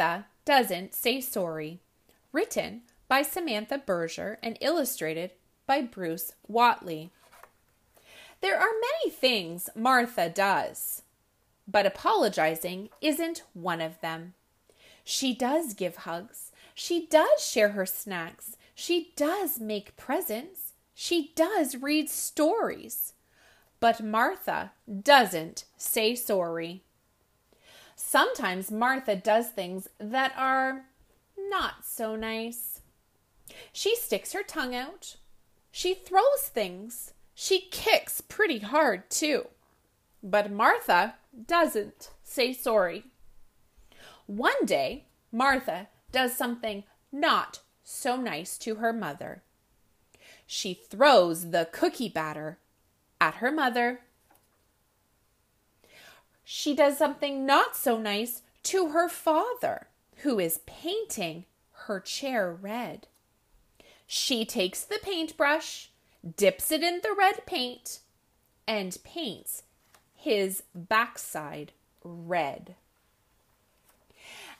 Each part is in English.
Martha Doesn't Say Sorry. Written by Samantha Berger and illustrated by Bruce Whatley. There are many things Martha does, but apologizing isn't one of them. She does give hugs. She does share her snacks. She does make presents. She does read stories. But Martha doesn't say sorry. Sometimes Martha does things that are not so nice. She sticks her tongue out. She throws things. She kicks pretty hard, too. But Martha doesn't say sorry. One day, Martha does something not so nice to her mother. She throws the cookie batter at her mother she does something not so nice to her father, who is painting her chair red. She takes the paintbrush, dips it in the red paint, and paints his backside red.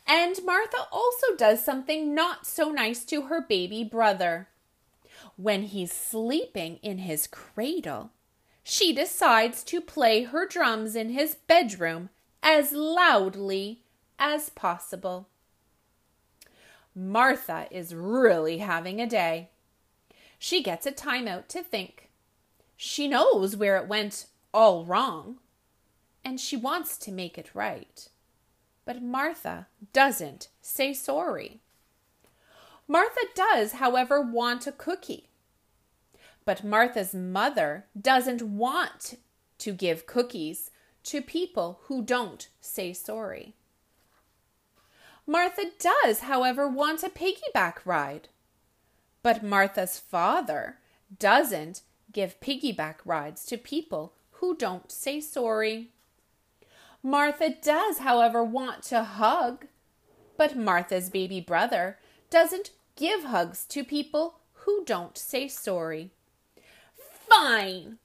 And Martha also does something not so nice to her baby brother. When he's sleeping in his cradle, she decides to play her drums in his bedroom as loudly as possible. Martha is really having a day. She gets a timeout to think. She knows where it went all wrong, and she wants to make it right. But Martha doesn't say sorry. Martha does, however, want a cookie. But Martha's mother doesn't want to give cookies to people who don't say sorry. Martha does, however, want a piggyback ride. But Martha's father doesn't give piggyback rides to people who don't say sorry. Martha does, however, want to hug. But Martha's baby brother doesn't give hugs to people who don't say sorry. Fine.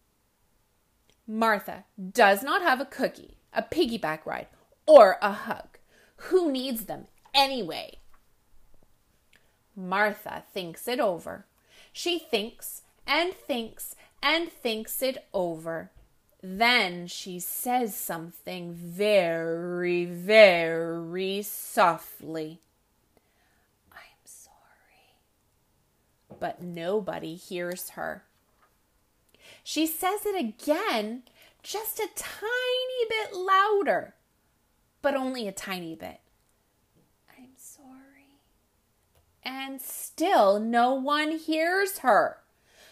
Martha does not have a cookie, a piggyback ride, or a hug. Who needs them anyway? Martha thinks it over. She thinks and thinks and thinks it over. Then she says something very, very softly. I'm sorry. But nobody hears her. She says it again, just a tiny bit louder, but only a tiny bit. I'm sorry. And still no one hears her.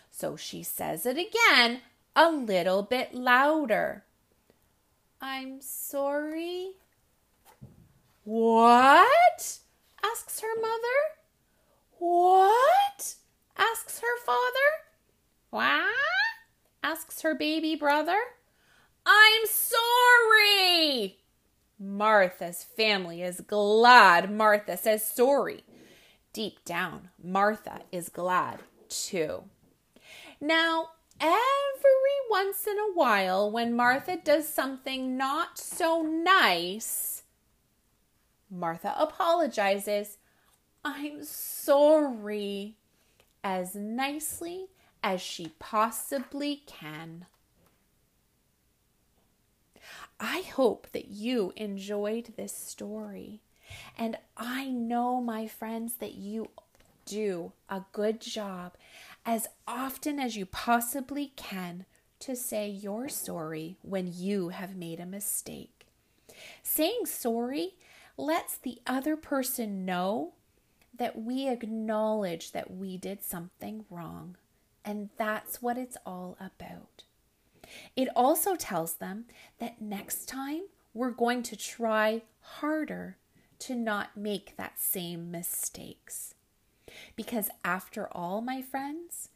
So she says it again, a little bit louder. I'm sorry. What? asks her mother. What? asks her father. What? asks her baby brother. I'm sorry. Martha's family is glad Martha says sorry. Deep down, Martha is glad too. Now, every once in a while, when Martha does something not so nice, Martha apologizes. I'm sorry. As nicely as she possibly can. I hope that you enjoyed this story. And I know, my friends, that you do a good job as often as you possibly can to say your sorry when you have made a mistake. Saying sorry lets the other person know that we acknowledge that we did something wrong. And that's what it's all about. It also tells them that next time we're going to try harder to not make that same mistakes. Because after all, my friends,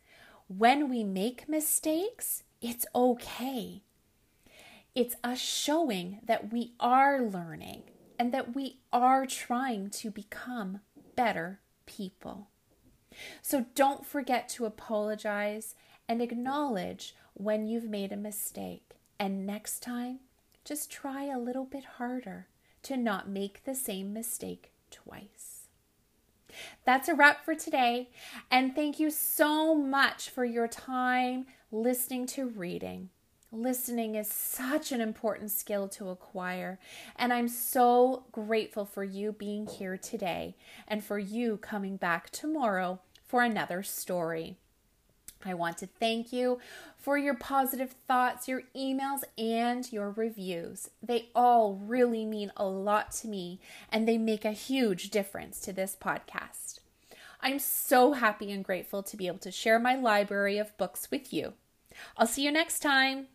when we make mistakes, it's okay. It's us showing that we are learning and that we are trying to become better people. So don't forget to apologize and acknowledge when you've made a mistake. And next time, just try a little bit harder to not make the same mistake twice. That's a wrap for today. And thank you so much for your time listening to reading. Listening is such an important skill to acquire, and I'm so grateful for you being here today and for you coming back tomorrow for another story. I want to thank you for your positive thoughts, your emails, and your reviews. They all really mean a lot to me and they make a huge difference to this podcast. I'm so happy and grateful to be able to share my library of books with you. I'll see you next time.